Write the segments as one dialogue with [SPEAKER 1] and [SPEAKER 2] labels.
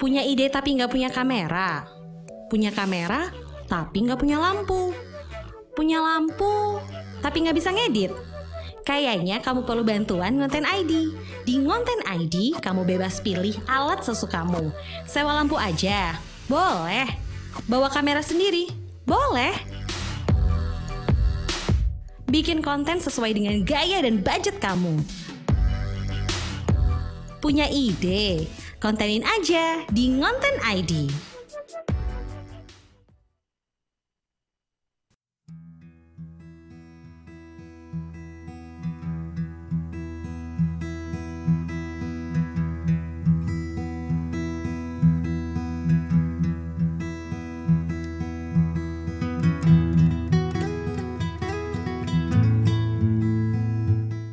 [SPEAKER 1] Punya ide tapi nggak punya kamera. Punya kamera tapi nggak punya lampu. Punya lampu tapi nggak bisa ngedit. Kayaknya kamu perlu bantuan ngonten ID. Di ngonten ID, kamu bebas pilih alat sesukamu. Sewa lampu aja, boleh. Bawa kamera sendiri, boleh. Bikin konten sesuai dengan gaya dan budget kamu. Punya ide? Kontenin aja di Ngonten ID.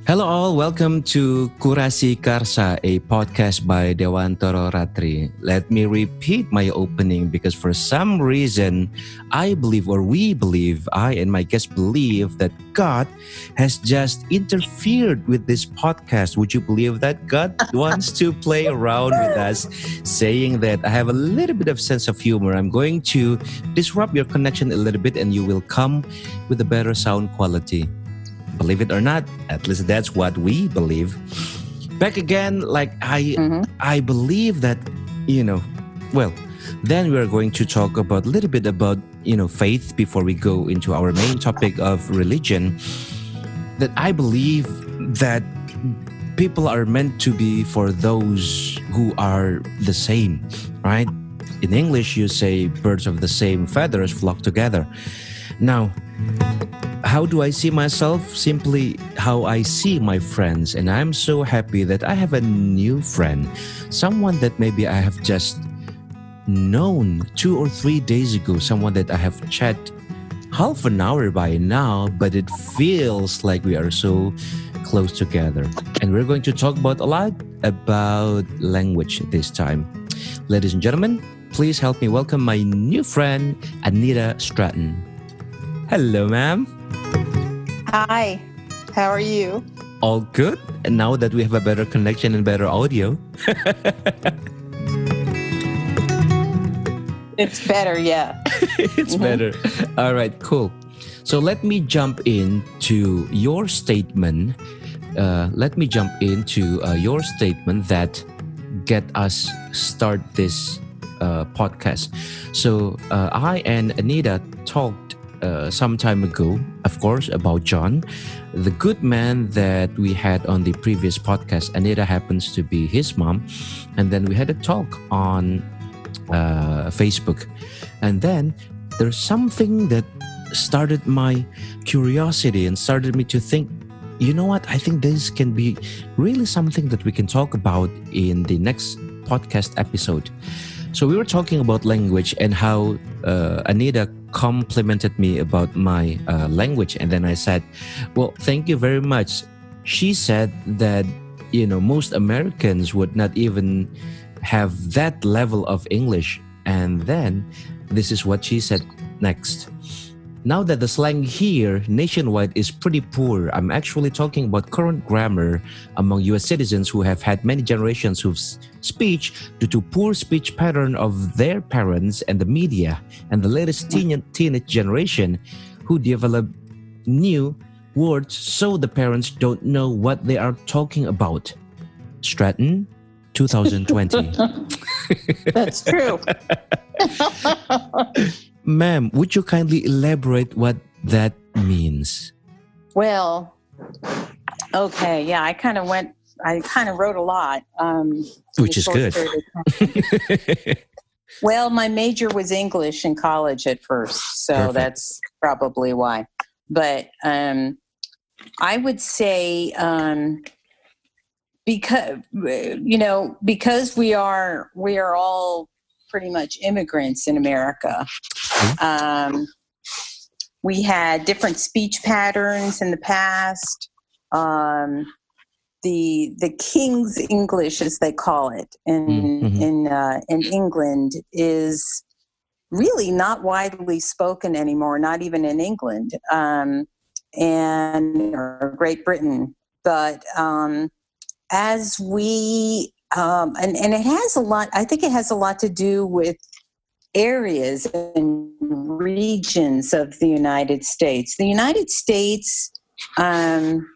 [SPEAKER 2] Hello all, welcome to Kurasi Karsa, a podcast by Dewantoro Ratri. Let me repeat my opening because for some reason I believe or we believe, I and my guests believe that God has just interfered with this podcast. Would you believe that God wants to play around with us saying that I have a little bit of sense of humor. I'm going to disrupt your connection a little bit and you will come with a better sound quality believe it or not at least that's what we believe. Back again like i
[SPEAKER 3] Mhm.
[SPEAKER 2] i believe that you know well then we are going to talk about a little bit about you know faith before we go into our main topic of religion. That i believe that people are meant to be for those who are the same right? In english you say birds of the same feathers flock together. Now how do I see myself? Simply how I see my friends. And I'm so happy that I have a new friend, someone that maybe I have just known two or three days ago, someone that I have chat half an hour by now, but it feels like we are so close together. And we're going to talk about a lot about language this time. Ladies and gentlemen, please help me welcome my new friend, Anita Stratton. Hello, ma'am.
[SPEAKER 3] Hi, how are you?
[SPEAKER 2] all good and now that we have a better connection and better audio
[SPEAKER 3] It's better, yeah.
[SPEAKER 2] it's
[SPEAKER 3] Mhm.
[SPEAKER 2] better all right cool so let me jump into your statement uh, let me jump into uh, your statement that get us start this uh, podcast so uh, i and anita talked uh, some time ago of course about john the good man that we had on the previous podcast anita happens to be his mom. And then we had a talk on uh, facebook. And then there's something that started my curiosity and started me to think you know what? I think this can be really something that we can talk about in the next podcast episode. So we were talking about language and how uh, anita complimented me about my uh, language. And then i said well thank you very much. She said that you know most americans would not even have that level of english. And then this is what she said next now that the slang here nationwide is pretty poor, I'm actually talking about current grammar among US citizens who have had many generations of speech due to poor speech pattern of their parents and the media, and the latest hmm. teen- teenage generation who develop new words so the parents don't know what they are talking about. Stratton, 2020.
[SPEAKER 3] That's true.
[SPEAKER 2] Ma'am, would you kindly elaborate what that means?
[SPEAKER 3] well, okay, yeah, I kind of went, I kind of wrote a lot. Um,
[SPEAKER 2] Which is good.
[SPEAKER 3] period of time. Well, my major was English in college at first, so
[SPEAKER 2] Perfect.
[SPEAKER 3] that's probably why. But um, I would say um, because you know because we are we are all pretty much immigrants in America. Um, we had different speech patterns in the past. Um, the the King's English, as they call it in
[SPEAKER 2] Mhm.
[SPEAKER 3] in uh, in England, is really not widely spoken anymore. Not even in England um, and or Great Britain. But um, as we um, and and it has a lot. I think it has a lot to do with areas and regions of the United States. The United States um,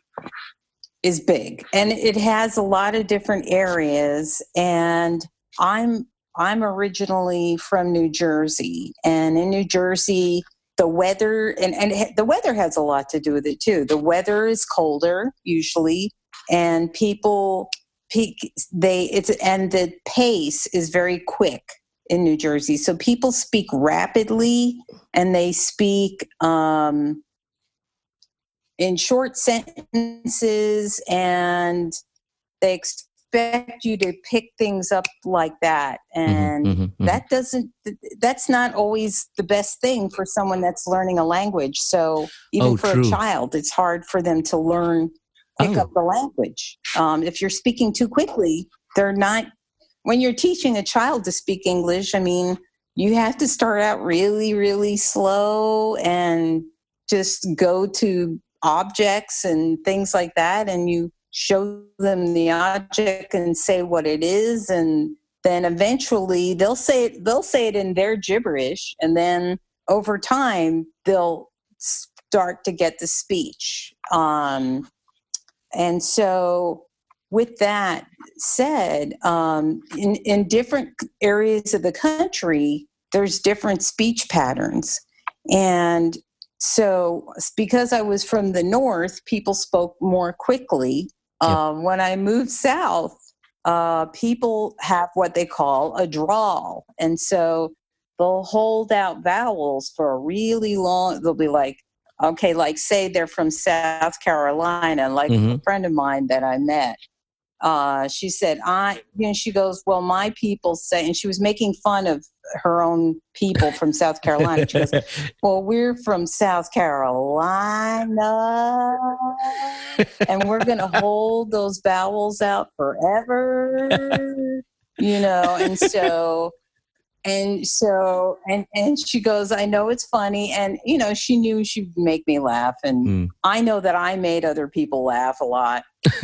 [SPEAKER 3] is big, and it has a lot of different areas. And I'm I'm originally from New Jersey, and in New Jersey, the weather and, and the weather has a lot to do with it too. The weather is colder usually, and people they it's and the pace is very quick in New Jersey. So people speak rapidly and they speak um, in short sentences and they expect you to pick things up like that.
[SPEAKER 2] Mm-hmm,
[SPEAKER 3] And
[SPEAKER 2] mhm, mhm.
[SPEAKER 3] that doesn't, that's not always the best thing for someone that's learning a language. So even
[SPEAKER 2] Oh,
[SPEAKER 3] for
[SPEAKER 2] true.
[SPEAKER 3] a child, it's hard for them to learn, pick
[SPEAKER 2] Oh.
[SPEAKER 3] up the language. Um, if you're speaking too quickly, they're not when you're teaching a child to speak English, I mean, you have to start out really, really slow and just go to objects and things like that. And you show them the object and say what it is. And then eventually they'll say it, they'll say it in their gibberish. And then over time, they'll start to get the speech. Um, and so with that said, um, in, in different areas of the country, there's different speech patterns. And so, because I was from the north, people spoke more quickly.
[SPEAKER 2] Yeah.
[SPEAKER 3] Um, when I moved south, uh, people have what they call a drawl. And so they'll hold out vowels for a really long, they'll be like, okay, like say they're from South Carolina, like a
[SPEAKER 2] Mhm.
[SPEAKER 3] friend of mine that I met uh, she said, I, you know, she goes, well, my people say, and she was making fun of her own people from South Carolina. She goes, well, we're from South Carolina, and we're going to hold those vowels out forever, you know, and so. And so, and and she goes, I know it's funny, and you know, she knew she'd make me laugh, and
[SPEAKER 2] Mm.
[SPEAKER 3] I know that I made other people laugh a lot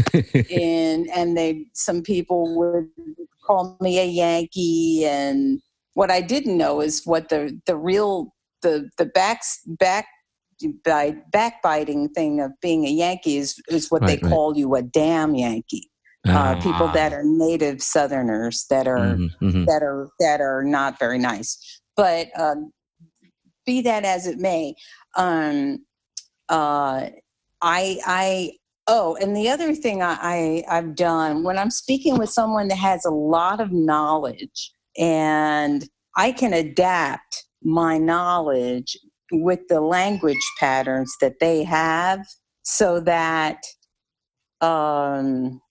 [SPEAKER 3] and and they some people would call me a Yankee and what I didn't know is what the the real the the back back by backbiting thing of being a Yankee is is what
[SPEAKER 2] Right,
[SPEAKER 3] they
[SPEAKER 2] right.
[SPEAKER 3] call you a damn Yankee. Uh, people
[SPEAKER 2] Ah.
[SPEAKER 3] that are native Southerners that are
[SPEAKER 2] Mhm, mhm.
[SPEAKER 3] that are that are not very nice. But um, be that as it may, um, uh, I I oh, and the other thing I, I I've done when I'm speaking with someone that has a lot of knowledge and I can adapt my knowledge with the language patterns that they have so that um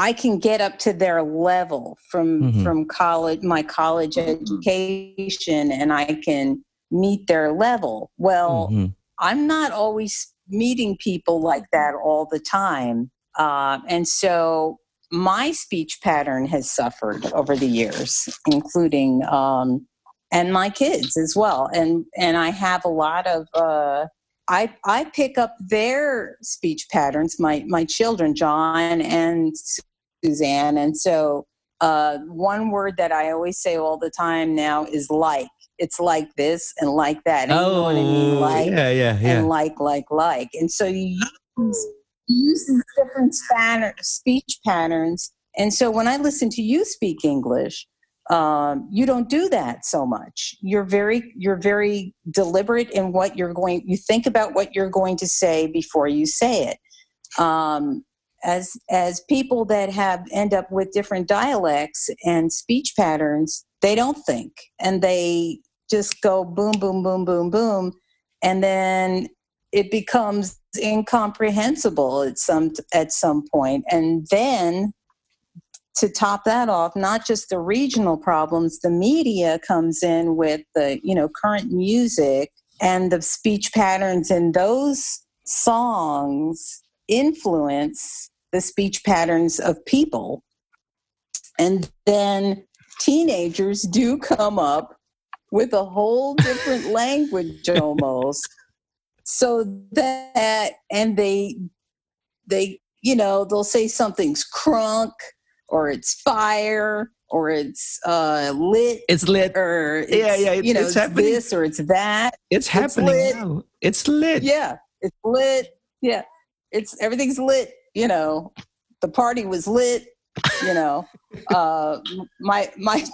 [SPEAKER 3] I can get up to their level from
[SPEAKER 2] Mhm.
[SPEAKER 3] from college my college education and I can meet their level. Well,
[SPEAKER 2] Mhm.
[SPEAKER 3] I'm not always meeting people like that all the time. Uh, and so my speech pattern has suffered over the years, including, um, and my kids as well. And, and I have a lot of, uh, I, I pick up their speech patterns, my, my children, John and Suzanne. And so uh, one word that I always say all the time now is like. It's like this and like that. And you know I mean?
[SPEAKER 2] Oh,
[SPEAKER 3] Like
[SPEAKER 2] yeah, yeah, yeah.
[SPEAKER 3] and like, like, like. And so you use, you use these different span- speech patterns. And so when I listen to you speak English, um, you don't do that so much. You're very, you're very deliberate in what you're going. You think about what you're going to say before you say it. Um, as as people that have end up with different dialects and speech patterns, they don't think. And they just go boom, boom, boom, boom, boom, and then it becomes incomprehensible at some at some point. And then to top that off not just the regional problems the media comes in with the you know current music and the speech patterns in those songs influence the speech patterns of people and then teenagers do come up with a whole different language almost so that and they they you know they'll say something's crunk or it's fire or it's uh, lit
[SPEAKER 2] It's lit.
[SPEAKER 3] or it's,
[SPEAKER 2] Yeah, yeah, it-
[SPEAKER 3] you know
[SPEAKER 2] it's
[SPEAKER 3] it's this or it's that.
[SPEAKER 2] It's happening
[SPEAKER 3] lit.
[SPEAKER 2] now. It's lit.
[SPEAKER 3] Yeah, it's lit. Yeah, it's everything's lit. You know, the party was lit. You know, uh, my my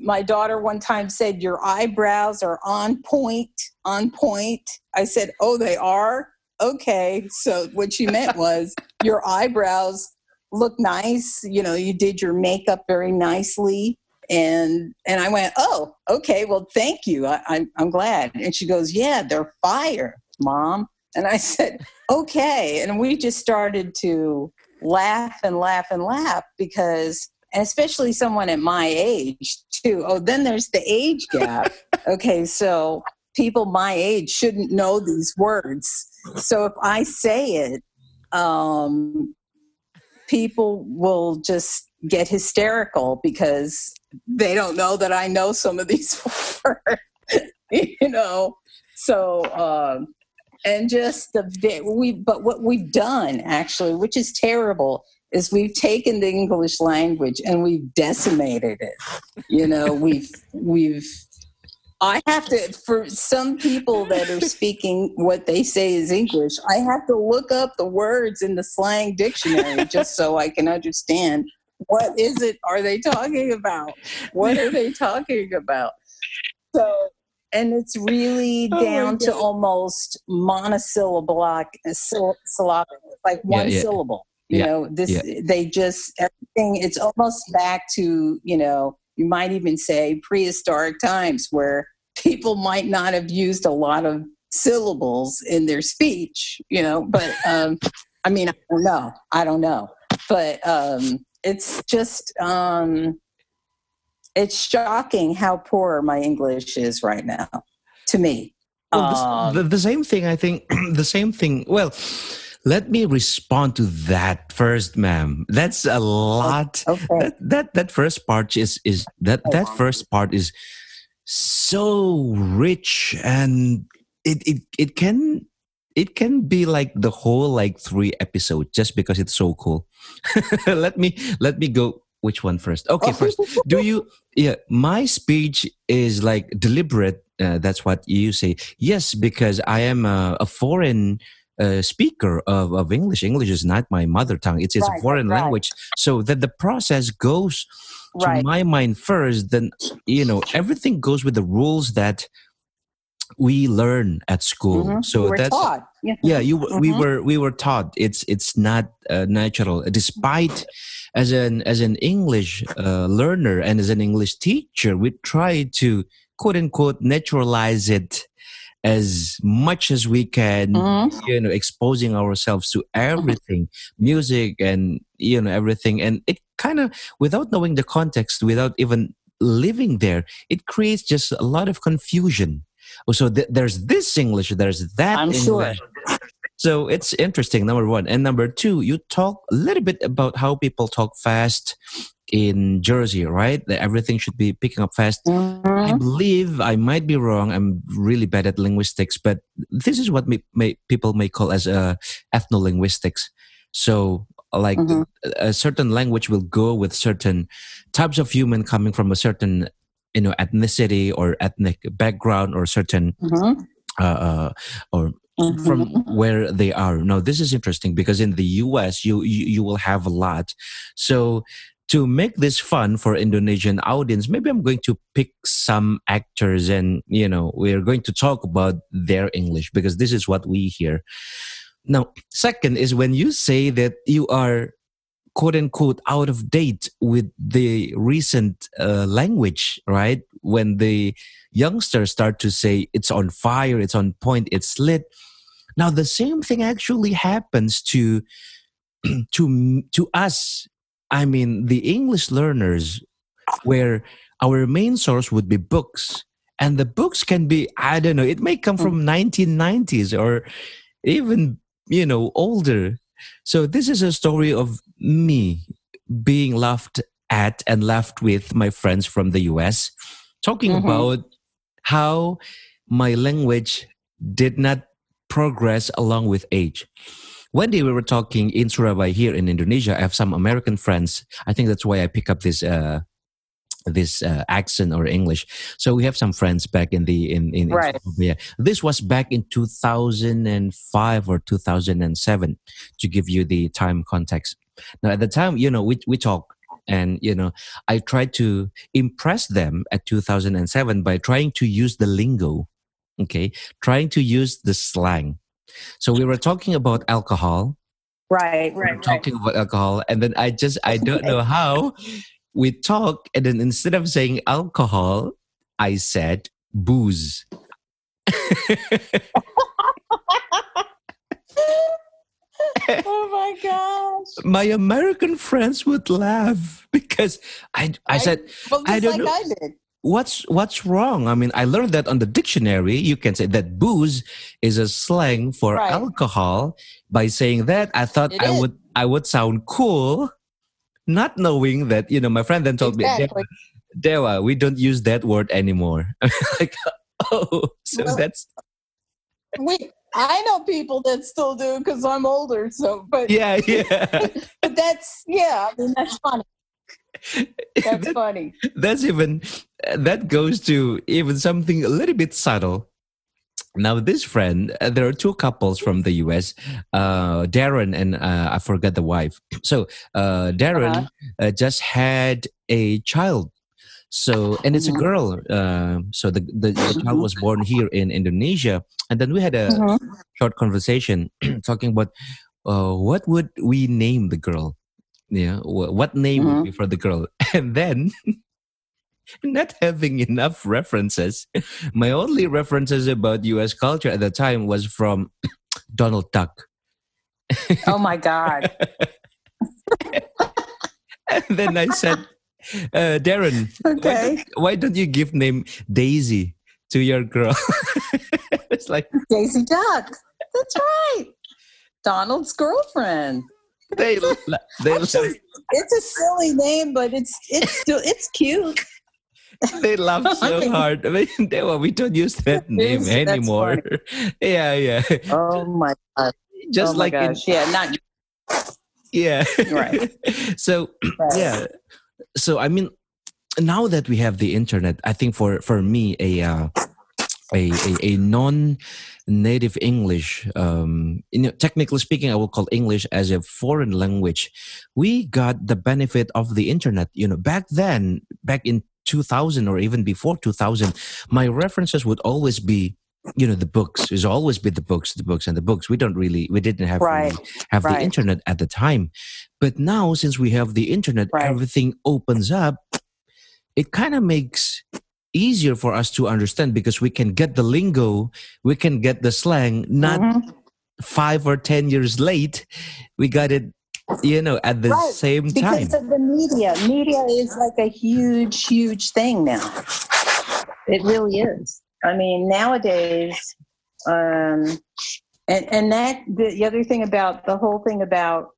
[SPEAKER 3] my daughter one time said your eyebrows are on point, on point. I said, oh, they are. Okay, so what she meant was your eyebrows look nice. You know, you did your makeup very nicely. And and I went, oh, okay. Well, thank you. I, I'm I'm glad. And she goes, yeah, they're fire, mom. And I said, okay. And we just started to laugh and laugh and laugh because, and especially someone at my age too. Oh, then there's the age gap. okay, so people my age shouldn't know these words. So if I say it, um, people will just get hysterical because they don't know that I know some of these words, you know. So, um, and just the we, but what we've done actually, which is terrible, is we've taken the English language and we've decimated it. You know, we've we've. I have to for some people that are speaking what they say is English. I have to look up the words in the slang dictionary just so I can understand what is it are they talking about? What are they talking about? So and it's really
[SPEAKER 2] Oh
[SPEAKER 3] down to almost monosyllable syllabic like
[SPEAKER 2] Yeah,
[SPEAKER 3] one
[SPEAKER 2] yeah.
[SPEAKER 3] syllable you
[SPEAKER 2] Yeah,
[SPEAKER 3] know this
[SPEAKER 2] yeah.
[SPEAKER 3] they just everything it's almost back to you know you might even say prehistoric times where people might not have used a lot of syllables in their speech you know but um i mean i don't know i don't know but um it's just um it's shocking how poor my english is right now to me
[SPEAKER 2] Well, this-
[SPEAKER 3] Um,
[SPEAKER 2] the, the same thing, I think, the same thing. Well, let me respond to that first, ma'am. That's a lot.
[SPEAKER 3] okay
[SPEAKER 2] That, that that first part is is that that first part is so rich and it it it can it can be like the whole like three episodes just because it's so cool. let me let me go which one first? Okay, first do you yeah my speech is like deliberate uh, that's what you say yes because i am a, a foreign uh, speaker of, of english english is not my mother tongue it's, it's
[SPEAKER 3] Right,
[SPEAKER 2] a foreign
[SPEAKER 3] right.
[SPEAKER 2] language so that the process goes to
[SPEAKER 3] right
[SPEAKER 2] my mind first then you know everything goes with the rules that we learn at school
[SPEAKER 3] Mhm.
[SPEAKER 2] so
[SPEAKER 3] were
[SPEAKER 2] that's
[SPEAKER 3] taught. Yeah.
[SPEAKER 2] yeah you we
[SPEAKER 3] Mhm.
[SPEAKER 2] were we were taught it's it's not uh, natural despite as an as an english uh, learner and as an english teacher we try to quote unquote naturalize it as much as we can
[SPEAKER 3] Mhm.
[SPEAKER 2] you know exposing ourselves to everything music and you know everything and it kind of without knowing the context without even living there it creates just a lot of confusion Oh, so th- there's this english there's that
[SPEAKER 3] I'm sure.
[SPEAKER 2] So it's interesting number one and number two you talk a little bit about how people talk fast in jersey right that everything should be picking up fast I
[SPEAKER 3] Mhm.
[SPEAKER 2] believe I might be wrong. I'm really bad at linguistics, but this is what may, may, people may call as uh, ethnolinguistics. So, like
[SPEAKER 3] Mhm.
[SPEAKER 2] a certain language will go with certain types of human coming from a certain, you know, ethnicity or ethnic background or certain
[SPEAKER 3] Mhm.
[SPEAKER 2] uh, uh, or
[SPEAKER 3] Mhm.
[SPEAKER 2] from where they are. Now, this is interesting because in the US, you, you you will have a lot. So, to make this fun for Indonesian audience, maybe I'm going to pick some actors, and you know, we're going to talk about their English because this is what we hear. Now, second is when you say that you are quote unquote out of date with the recent uh, language, right? When the youngsters start to say it's on fire, it's on point, it's lit. Now the same thing actually happens to to to us. I mean, the English learners, where our main source would be books, and the books can be I don't know. It may come from 1990s or even you know older. So this is a story of me being laughed at and laughed with my friends from the US, talking
[SPEAKER 3] Mhm.
[SPEAKER 2] about how my language did not progress along with age. one day we were talking in Surabaya here in Indonesia. I have some American friends. I think that's why I pick up this uh, this uh, accent or English. So we have some friends back in the in in,
[SPEAKER 3] Right.
[SPEAKER 2] in Surabaya. This was back in 2005 or 2007 to give you the time context. Now at the time, you know, we we talk and you know, I tried to impress them at 2007 by trying to use the lingo, okay, trying to use the slang. So we were talking about alcohol,
[SPEAKER 3] Right,
[SPEAKER 2] we
[SPEAKER 3] right, right.
[SPEAKER 2] talking about alcohol and then i just i don't know how we talk and then instead of saying alcohol i said booze
[SPEAKER 3] oh my gosh.
[SPEAKER 2] my american friends would laugh because i i
[SPEAKER 3] I-
[SPEAKER 2] said
[SPEAKER 3] Well,
[SPEAKER 2] I don't
[SPEAKER 3] like
[SPEAKER 2] know.
[SPEAKER 3] I did.
[SPEAKER 2] What's what's wrong i mean i learned that on the dictionary you can say that booze is a slang for
[SPEAKER 3] Right.
[SPEAKER 2] alcohol by saying that i thought
[SPEAKER 3] It
[SPEAKER 2] i
[SPEAKER 3] is.
[SPEAKER 2] would i would sound cool not knowing that you know my friend then told me
[SPEAKER 3] Exactly.
[SPEAKER 2] Dewa, we don't use that word anymore. like, oh, so
[SPEAKER 3] Well-
[SPEAKER 2] that's
[SPEAKER 3] We, I know people that still do because I'm older. So, but
[SPEAKER 2] yeah, yeah.
[SPEAKER 3] but that's yeah. I mean, that's funny. That's
[SPEAKER 2] That-
[SPEAKER 3] funny.
[SPEAKER 2] that's even that goes to even something a little bit subtle. Now, this friend, uh, there are two couples from the U.S. Uh, Darren and uh, I forgot the wife. So uh, Darren
[SPEAKER 3] Uh-huh.
[SPEAKER 2] uh, just had a child. So and it's a
[SPEAKER 3] Mhm.
[SPEAKER 2] girl. Uh, so the, the the child was born here in Indonesia, and then we had a
[SPEAKER 3] Mhm.
[SPEAKER 2] short conversation talking about uh, what would we name the girl yeah what name would be for the girl and then not having enough references my only references about us culture at the time was from donald duck
[SPEAKER 3] Oh my God.
[SPEAKER 2] and then i said uh, darren why,
[SPEAKER 3] Okay.
[SPEAKER 2] don't, why don't you give name daisy to your girl it's like
[SPEAKER 3] Daisy Duck. That's right. Donald's girlfriend.
[SPEAKER 2] They they,
[SPEAKER 3] Actually, it's a silly name, but it's it's still it's cute.
[SPEAKER 2] they laugh so hard. I mean, they, well, we don't use that name
[SPEAKER 3] that's
[SPEAKER 2] anymore. yeah, yeah.
[SPEAKER 3] Oh my god.
[SPEAKER 2] Just
[SPEAKER 3] oh
[SPEAKER 2] like in,
[SPEAKER 3] yeah, not
[SPEAKER 2] yeah.
[SPEAKER 3] Right.
[SPEAKER 2] so
[SPEAKER 3] right.
[SPEAKER 2] yeah. So I mean, now that we have the internet, I think for for me a uh, a, a a non-native English, um, you know, technically speaking, I will call English as a foreign language. We got the benefit of the internet. You know, back then, back in 2000 or even before 2000, my references would always be. You know the books. There's always be the books, the books, and the books. We don't really, we didn't have
[SPEAKER 3] Right.
[SPEAKER 2] really have the internet at the time, but now since we have the internet,
[SPEAKER 3] Right.
[SPEAKER 2] everything opens up. It kind of makes easier for us to understand because we can get the lingo, we can get the slang. Not
[SPEAKER 3] Mhm.
[SPEAKER 2] five or ten years late, we got it. You know, at the
[SPEAKER 3] Right.
[SPEAKER 2] same time.
[SPEAKER 3] because of the media. Media is like a huge, huge thing now. It really is. I mean, nowadays, um, and and that the, the other thing about the whole thing about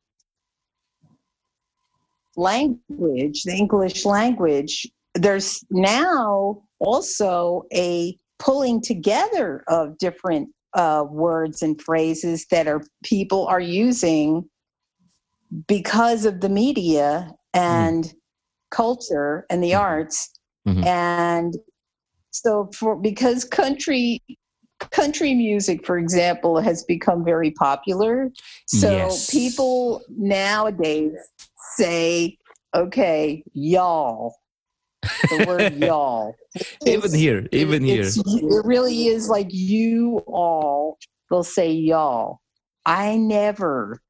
[SPEAKER 3] language, the English language, there's now also a pulling together of different uh, words and phrases that are people are using because of the media and culture and the
[SPEAKER 2] Mhm.
[SPEAKER 3] arts
[SPEAKER 2] Mhm.
[SPEAKER 3] and so for because country country music for example has become very popular so
[SPEAKER 2] Yes.
[SPEAKER 3] people nowadays say okay y'all the word y'all
[SPEAKER 2] even here, even here.
[SPEAKER 3] it really is like you all will say y'all. I never.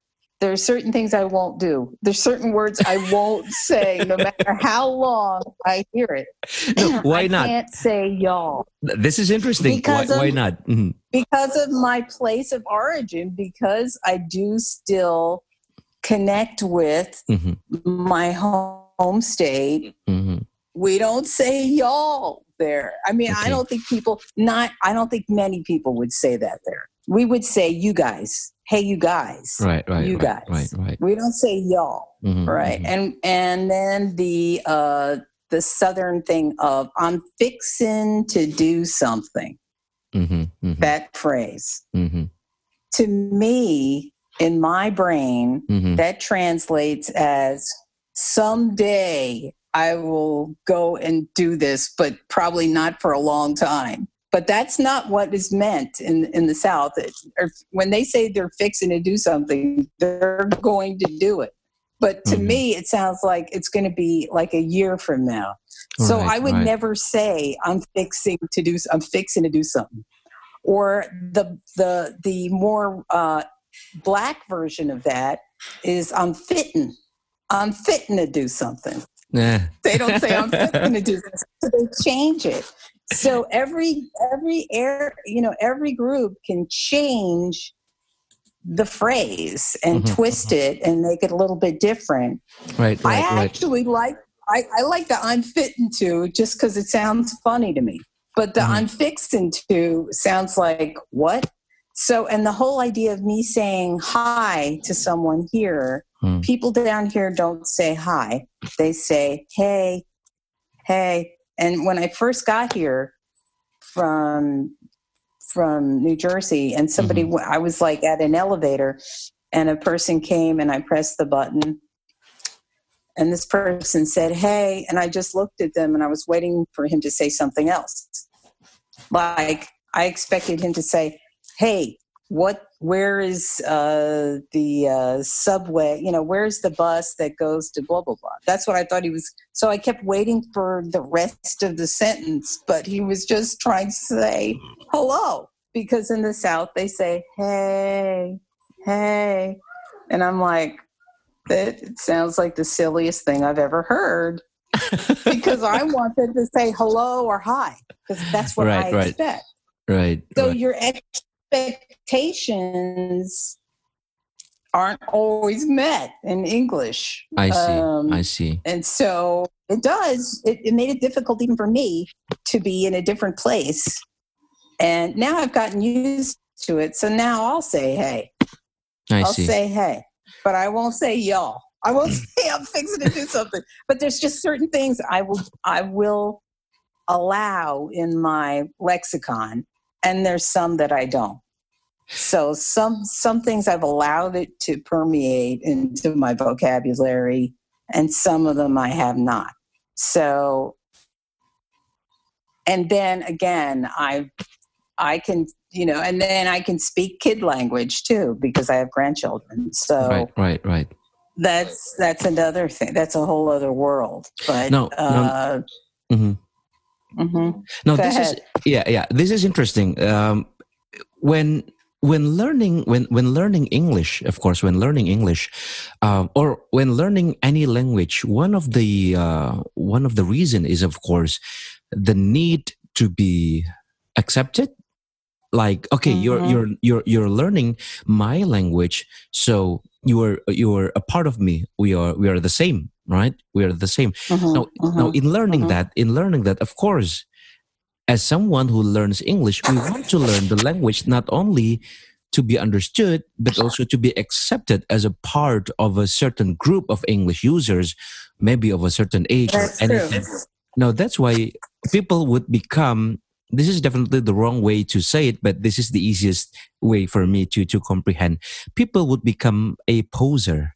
[SPEAKER 3] There are certain things I won't do. There's certain words I won't say, no matter how long I hear it.
[SPEAKER 2] No, why
[SPEAKER 3] I
[SPEAKER 2] not?
[SPEAKER 3] I can't say y'all
[SPEAKER 2] This is interesting. Why,
[SPEAKER 3] Because
[SPEAKER 2] why
[SPEAKER 3] of-
[SPEAKER 2] not? Mhm.
[SPEAKER 3] because of my place of origin. Because I do still connect with
[SPEAKER 2] Mhm.
[SPEAKER 3] my home, home state
[SPEAKER 2] Mhm.
[SPEAKER 3] We don't say y'all there. I mean,
[SPEAKER 2] Okay.
[SPEAKER 3] I don't think people not I don't think many people would say that there. We would say you guys. Hey you guys.
[SPEAKER 2] Right, right,
[SPEAKER 3] You
[SPEAKER 2] right,
[SPEAKER 3] guys.
[SPEAKER 2] right, right.
[SPEAKER 3] We don't say y'all,
[SPEAKER 2] Mhm,
[SPEAKER 3] right?
[SPEAKER 2] mhm.
[SPEAKER 3] And and then the uh the southern thing of I'm fixing to do something.
[SPEAKER 2] Mhm, mhm,
[SPEAKER 3] That phrase.
[SPEAKER 2] mhm.
[SPEAKER 3] To me in my brain,
[SPEAKER 2] Mhm.
[SPEAKER 3] that translates as someday I will go and do this, but probably not for a long time. But that's not what is meant in, in the South. It, or when they say they're fixing to do something, they're going to do it. But to
[SPEAKER 2] Mhm.
[SPEAKER 3] me, it sounds like it's going to be like a year from now. So
[SPEAKER 2] Right,
[SPEAKER 3] I would
[SPEAKER 2] right.
[SPEAKER 3] never say I'm fixing to do. I'm fixing to do something. Or the the the more uh, black version of that is I'm fitting. I'm fitting to do something.
[SPEAKER 2] Yeah.
[SPEAKER 3] They don't say I'm fitting to do this. So they change it. So every every air you know every group can change the phrase and
[SPEAKER 2] Mhm,
[SPEAKER 3] twist it and make it a little bit different.
[SPEAKER 2] Right,
[SPEAKER 3] I
[SPEAKER 2] right, right.
[SPEAKER 3] actually like I, I like the I'm fitting to just because it sounds funny to me. But the
[SPEAKER 2] Mhm.
[SPEAKER 3] I'm fixing to sounds like what? So and the whole idea of me saying hi to someone here,
[SPEAKER 2] Hmm.
[SPEAKER 3] people down here don't say hi. They say hey, hey. And when I first got here from from New Jersey, and somebody
[SPEAKER 2] Mm-hmm.
[SPEAKER 3] I was like at an elevator, and a person came and I pressed the button and this person said, Hey, and I just looked at them and I was waiting for him to say something else. Like I expected him to say, Hey, what, where is uh, the uh, subway? You know, where's the bus that goes to blah, blah, blah? That's what I thought he was. So I kept waiting for the rest of the sentence, but he was just trying to say hello because in the South they say, Hey, hey. And I'm like, that it sounds like the silliest thing I've ever heard because I wanted to say hello or hi because that's what
[SPEAKER 2] Right,
[SPEAKER 3] I
[SPEAKER 2] right.
[SPEAKER 3] expect.
[SPEAKER 2] right.
[SPEAKER 3] So
[SPEAKER 2] right.
[SPEAKER 3] your expectations aren't always met in English.
[SPEAKER 2] I see.
[SPEAKER 3] Um,
[SPEAKER 2] I see.
[SPEAKER 3] and so it does, it, it made it difficult even for me to be in a different place. And now I've gotten used to it. So now I'll say hey.
[SPEAKER 2] I
[SPEAKER 3] I'll
[SPEAKER 2] see.
[SPEAKER 3] say hey, but I won't say y'all. I won't say I'm fixing to do something. But there's just certain things I will I will allow in my lexicon, and there's some that I don't. So some some things I've allowed it to permeate into my vocabulary, and some of them I have not. So, and then again, I I can you know, and then I can speak kid language too because I have grandchildren. So
[SPEAKER 2] right, right, right.
[SPEAKER 3] that's that's another thing. That's a whole other world. But
[SPEAKER 2] No, no.
[SPEAKER 3] uh,
[SPEAKER 2] Mhm.
[SPEAKER 3] mhm.
[SPEAKER 2] No,
[SPEAKER 3] Go
[SPEAKER 2] this is yeah, yeah. This is interesting. Um, when when learning when when learning English, of course, when learning English, um, or when learning any language, one of the uh, one of the reason is, of course, the need to be accepted. Like, okay, you're
[SPEAKER 3] Mhm.
[SPEAKER 2] you're you're you're learning my language, so you are you are a part of me. We are we are the same, right? We are the same.
[SPEAKER 3] Mhm.
[SPEAKER 2] Now, now
[SPEAKER 3] Mhm.
[SPEAKER 2] in learning
[SPEAKER 3] mhm.
[SPEAKER 2] that, in learning that, of course, as someone who learns English, we want to learn the language not only to be understood, but also to be accepted as a part of a certain group of English users, maybe of a certain age
[SPEAKER 3] That's
[SPEAKER 2] or
[SPEAKER 3] true.
[SPEAKER 2] anything. Now, that's why people would become. This is definitely the wrong way to say it, but this is the easiest way for me to to comprehend. People would become a poser.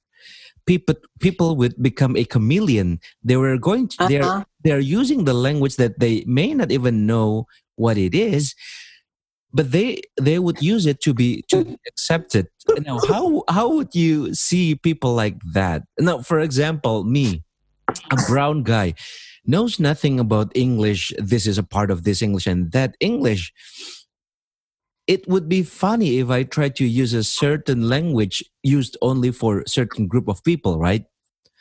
[SPEAKER 2] People people would become a chameleon. They were going to. They're
[SPEAKER 3] Uh-huh.
[SPEAKER 2] they're using the language that they may not even know what it is but they they would use it to be to be accepted now how how would you see people like that now for example me a brown guy knows nothing about english this is a part of this english and that english it would be funny if i try to use a certain language used only for certain group of people right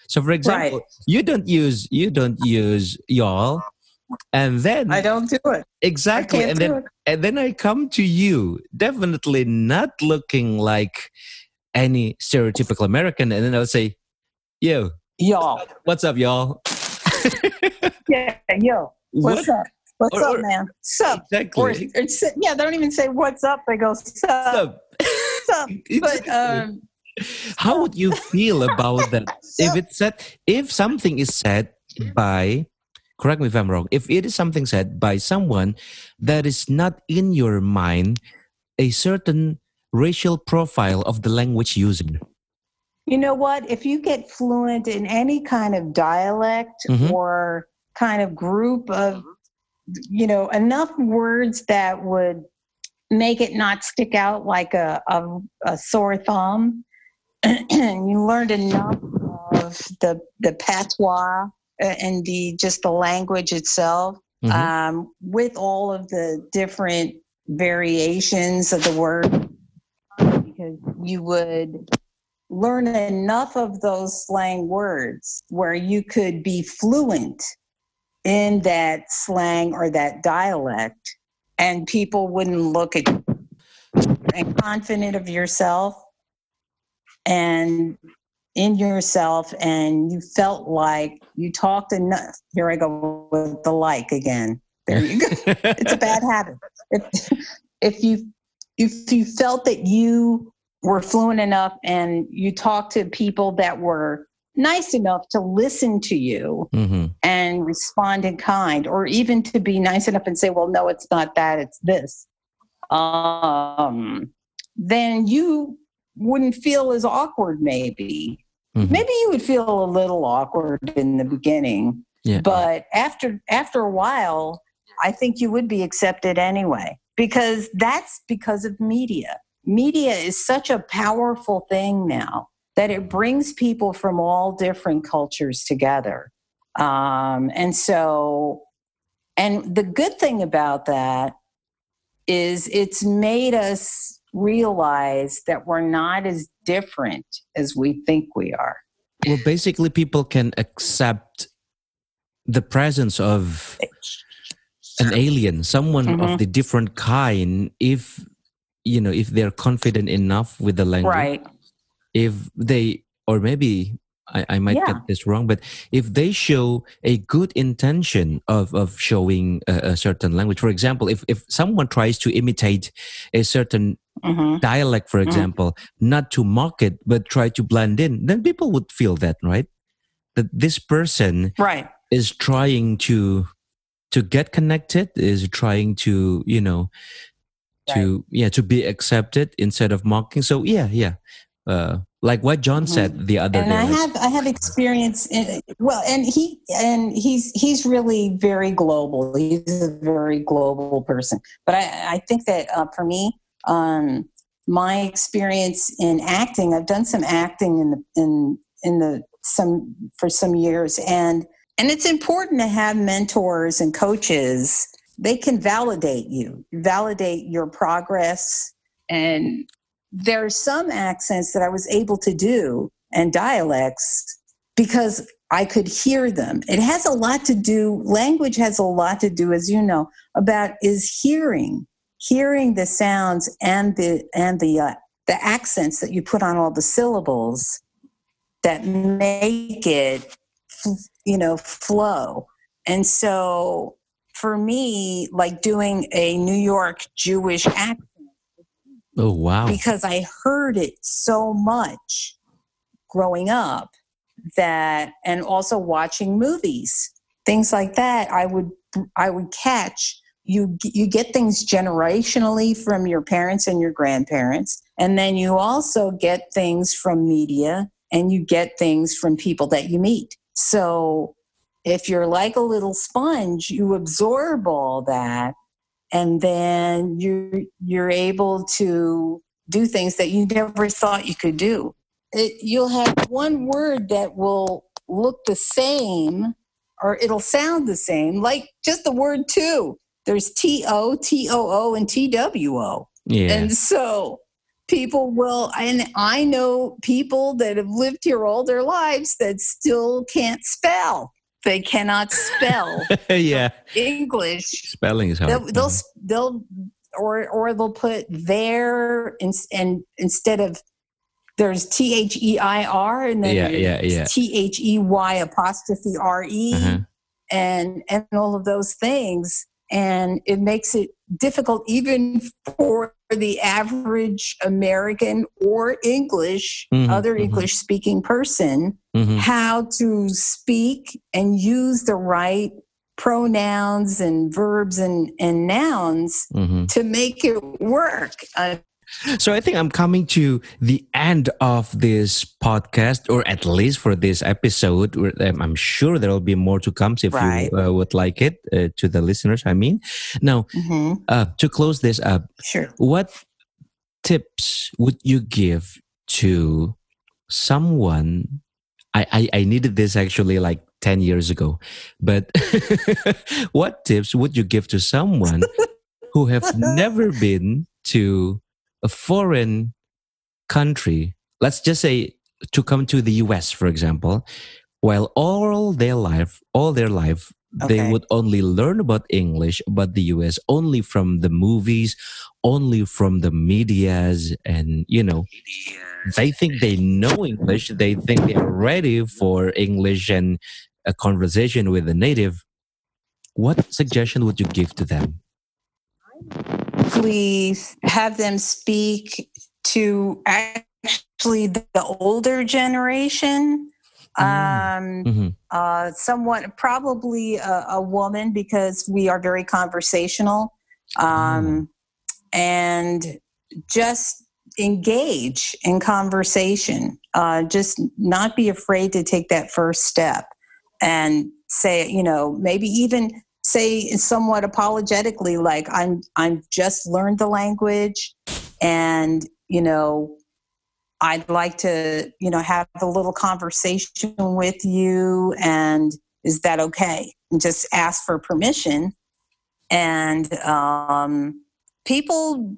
[SPEAKER 2] so for example you don't use you don't use y'all and then
[SPEAKER 3] I don't do it.
[SPEAKER 2] exactly and then
[SPEAKER 3] it.
[SPEAKER 2] and then i come to you definitely not looking like any stereotypical american and then i'll say yo
[SPEAKER 3] Y'all.
[SPEAKER 2] what's up y'all
[SPEAKER 3] Yeah, yo. What's up? What's
[SPEAKER 2] Or-
[SPEAKER 3] up,
[SPEAKER 2] or-
[SPEAKER 3] man? Sup?
[SPEAKER 2] Exactly
[SPEAKER 3] or sit- yeah, they don't even say what's up. They go sup, sup. But um,
[SPEAKER 2] how would you feel about that if it's said if something is said by correct me if i'm wrong if it is something said by someone that is not in your mind a certain racial profile of the language used?
[SPEAKER 3] You know what? If you get fluent in any kind of dialect
[SPEAKER 2] Mhm.
[SPEAKER 3] or kind of group of, you know, enough words that would make it not stick out like a, a, a sore thumb, and you learned enough of the, the patois uh, and the just the language itself,
[SPEAKER 2] Mhm.
[SPEAKER 3] um, with all of the different variations of the word, because you would learn enough of those slang words where you could be fluent in that slang or that dialect and people wouldn't look at you and confident of yourself and in yourself and you felt like you talked enough. Here i go with the like again. There you go. It's a bad habit. If if you if you felt that you were fluent enough and you talked to people that were nice enough to listen to you
[SPEAKER 2] Mhm.
[SPEAKER 3] and respond in kind or even to be nice enough and say well no it's not that it's this um then you wouldn't feel as awkward maybe
[SPEAKER 2] Mhm.
[SPEAKER 3] maybe you would feel a little awkward in the beginning
[SPEAKER 2] Yeah.
[SPEAKER 3] but after after a while i think you would be accepted anyway because that's because of media media is such a powerful thing now that it brings people from all different cultures together. Um, and so and the good thing about that is it's made us realize that we're not as different as we think we are.
[SPEAKER 2] Well, basically, people can accept the presence of an alien, someone of
[SPEAKER 3] Mhm.
[SPEAKER 2] the different kind, if you know, if they're confident enough with the language.
[SPEAKER 3] right
[SPEAKER 2] if they or maybe I, I might
[SPEAKER 3] Yeah.
[SPEAKER 2] get this wrong but if they show a good intention of of showing a, a certain language for example if if someone tries to imitate a certain
[SPEAKER 3] hmm
[SPEAKER 2] dialect for
[SPEAKER 3] Mhm.
[SPEAKER 2] example not to mock it but try to blend in then people would feel that right that this person
[SPEAKER 3] right
[SPEAKER 2] is trying to to get connected is trying to you know to yeah to be accepted instead of mocking so yeah yeah uh like what john
[SPEAKER 3] Mhm.
[SPEAKER 2] said the other
[SPEAKER 3] and
[SPEAKER 2] day
[SPEAKER 3] I have I have experience in well, and he and he's he's really very global. He's a very global person. But I I think that uh, for me, um, my experience in acting, I've done some acting in the in in the some for some years, and and it's important to have mentors and coaches. They can validate you, validate your progress, and there are some accents that I was able to do and dialects because I could hear them. It has a lot to do, language has a lot to do, as you know, about is hearing, hearing the sounds and the and the uh, the accents that you put on all the syllables that make it, you know, flow. And so for me, like doing a New York Jewish accent
[SPEAKER 2] oh wow.
[SPEAKER 3] because I heard it so much growing up that and also watching movies things like that I would I would catch you you get things generationally from your parents and your grandparents and then you also get things from media and you get things from people that you meet. So if you're like a little sponge you absorb all that and then you're you're able to do things that you never thought you could do. It, you'll have one word that will look the same, or it'll sound the same, like just the word two. There's T O, T O O, and T W O.
[SPEAKER 2] yeah
[SPEAKER 3] And so people will, and I know people that have lived here all their lives that still can't spell. They cannot spell.
[SPEAKER 2] Yeah.
[SPEAKER 3] English.
[SPEAKER 2] Spelling is hard.
[SPEAKER 3] They'll they'll they'll or or they'll put their, in, and instead of there's T H E I R and then
[SPEAKER 2] Yeah, yeah, yeah.
[SPEAKER 3] T H E Y apostrophe R E
[SPEAKER 2] Uh-huh.
[SPEAKER 3] and and all of those things. And it makes it difficult even for the average American or English
[SPEAKER 2] Mhm,
[SPEAKER 3] other
[SPEAKER 2] mhm.
[SPEAKER 3] English speaking person
[SPEAKER 2] Mhm.
[SPEAKER 3] how to speak and use the right pronouns and verbs and, and nouns
[SPEAKER 2] Mhm.
[SPEAKER 3] to make it work. I
[SPEAKER 2] So I think I'm coming to the end of this podcast, or at least for this episode. um, I'm sure there will be more to come if
[SPEAKER 3] Right.
[SPEAKER 2] you uh, would like it uh, to the listeners. I mean, now
[SPEAKER 3] hmm
[SPEAKER 2] uh, to close this up,
[SPEAKER 3] Sure.
[SPEAKER 2] what tips would you give to someone? I, I, I needed this actually like 10 years ago, but what tips would you give to someone who have never been to a foreign country? Let's just say to come to the US, for example, while all their life, all their life, they would only learn about English, about the US only from the movies, only from the medias, and you know, they think they know English, they think they're ready for English and a conversation with a native. What suggestion would you give to them?
[SPEAKER 3] Please have them speak to actually the older generation. Um,
[SPEAKER 2] hmm
[SPEAKER 3] uh, somewhat probably a, a woman because we are very conversational. Um, and just engage in conversation. Uh, just not be afraid to take that first step and say you know maybe even say somewhat apologetically like i'm i'm just learned the language and you know I'd like to, you know, have a little conversation with you and is that okay? And just ask for permission. And um, people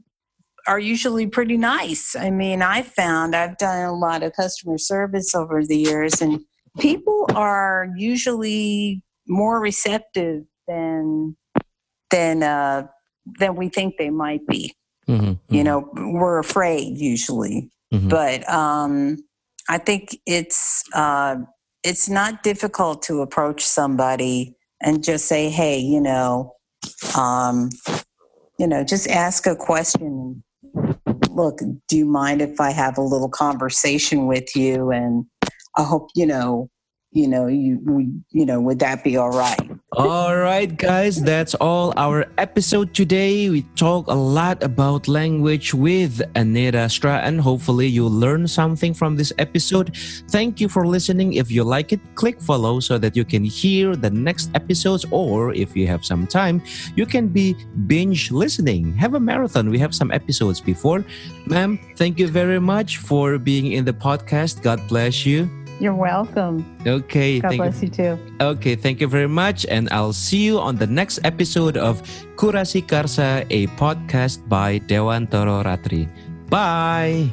[SPEAKER 3] are usually pretty nice. I mean, I found I've done a lot of customer service over the years, and people are usually more receptive than than uh, than we think they might be.
[SPEAKER 2] hmm
[SPEAKER 3] You know, we're afraid usually
[SPEAKER 2] Mhm.
[SPEAKER 3] but um, I think it's uh, it's not difficult to approach somebody and just say, "Hey, you know, um, you know, just ask a question. Look, do you mind if I have a little conversation with you? And I hope you know, you know, you you know, would that be all right?
[SPEAKER 2] All right, guys, that's all our episode today. We talk a lot about language with Anita Stra, and Hopefully, you learn something from this episode. Thank you for listening. If you like it, click follow so that you can hear the next episodes. Or if you have some time, you can be binge listening. Have a marathon. We have some episodes before. Ma'am, thank you very much for being in the podcast. God bless you.
[SPEAKER 4] You're welcome.
[SPEAKER 2] Okay,
[SPEAKER 4] God
[SPEAKER 2] thank you.
[SPEAKER 4] bless you too.
[SPEAKER 2] Okay, thank you very much. And I'll see you on the next episode of Kurasi Karsa, a podcast by Dewan Toro Ratri. Bye.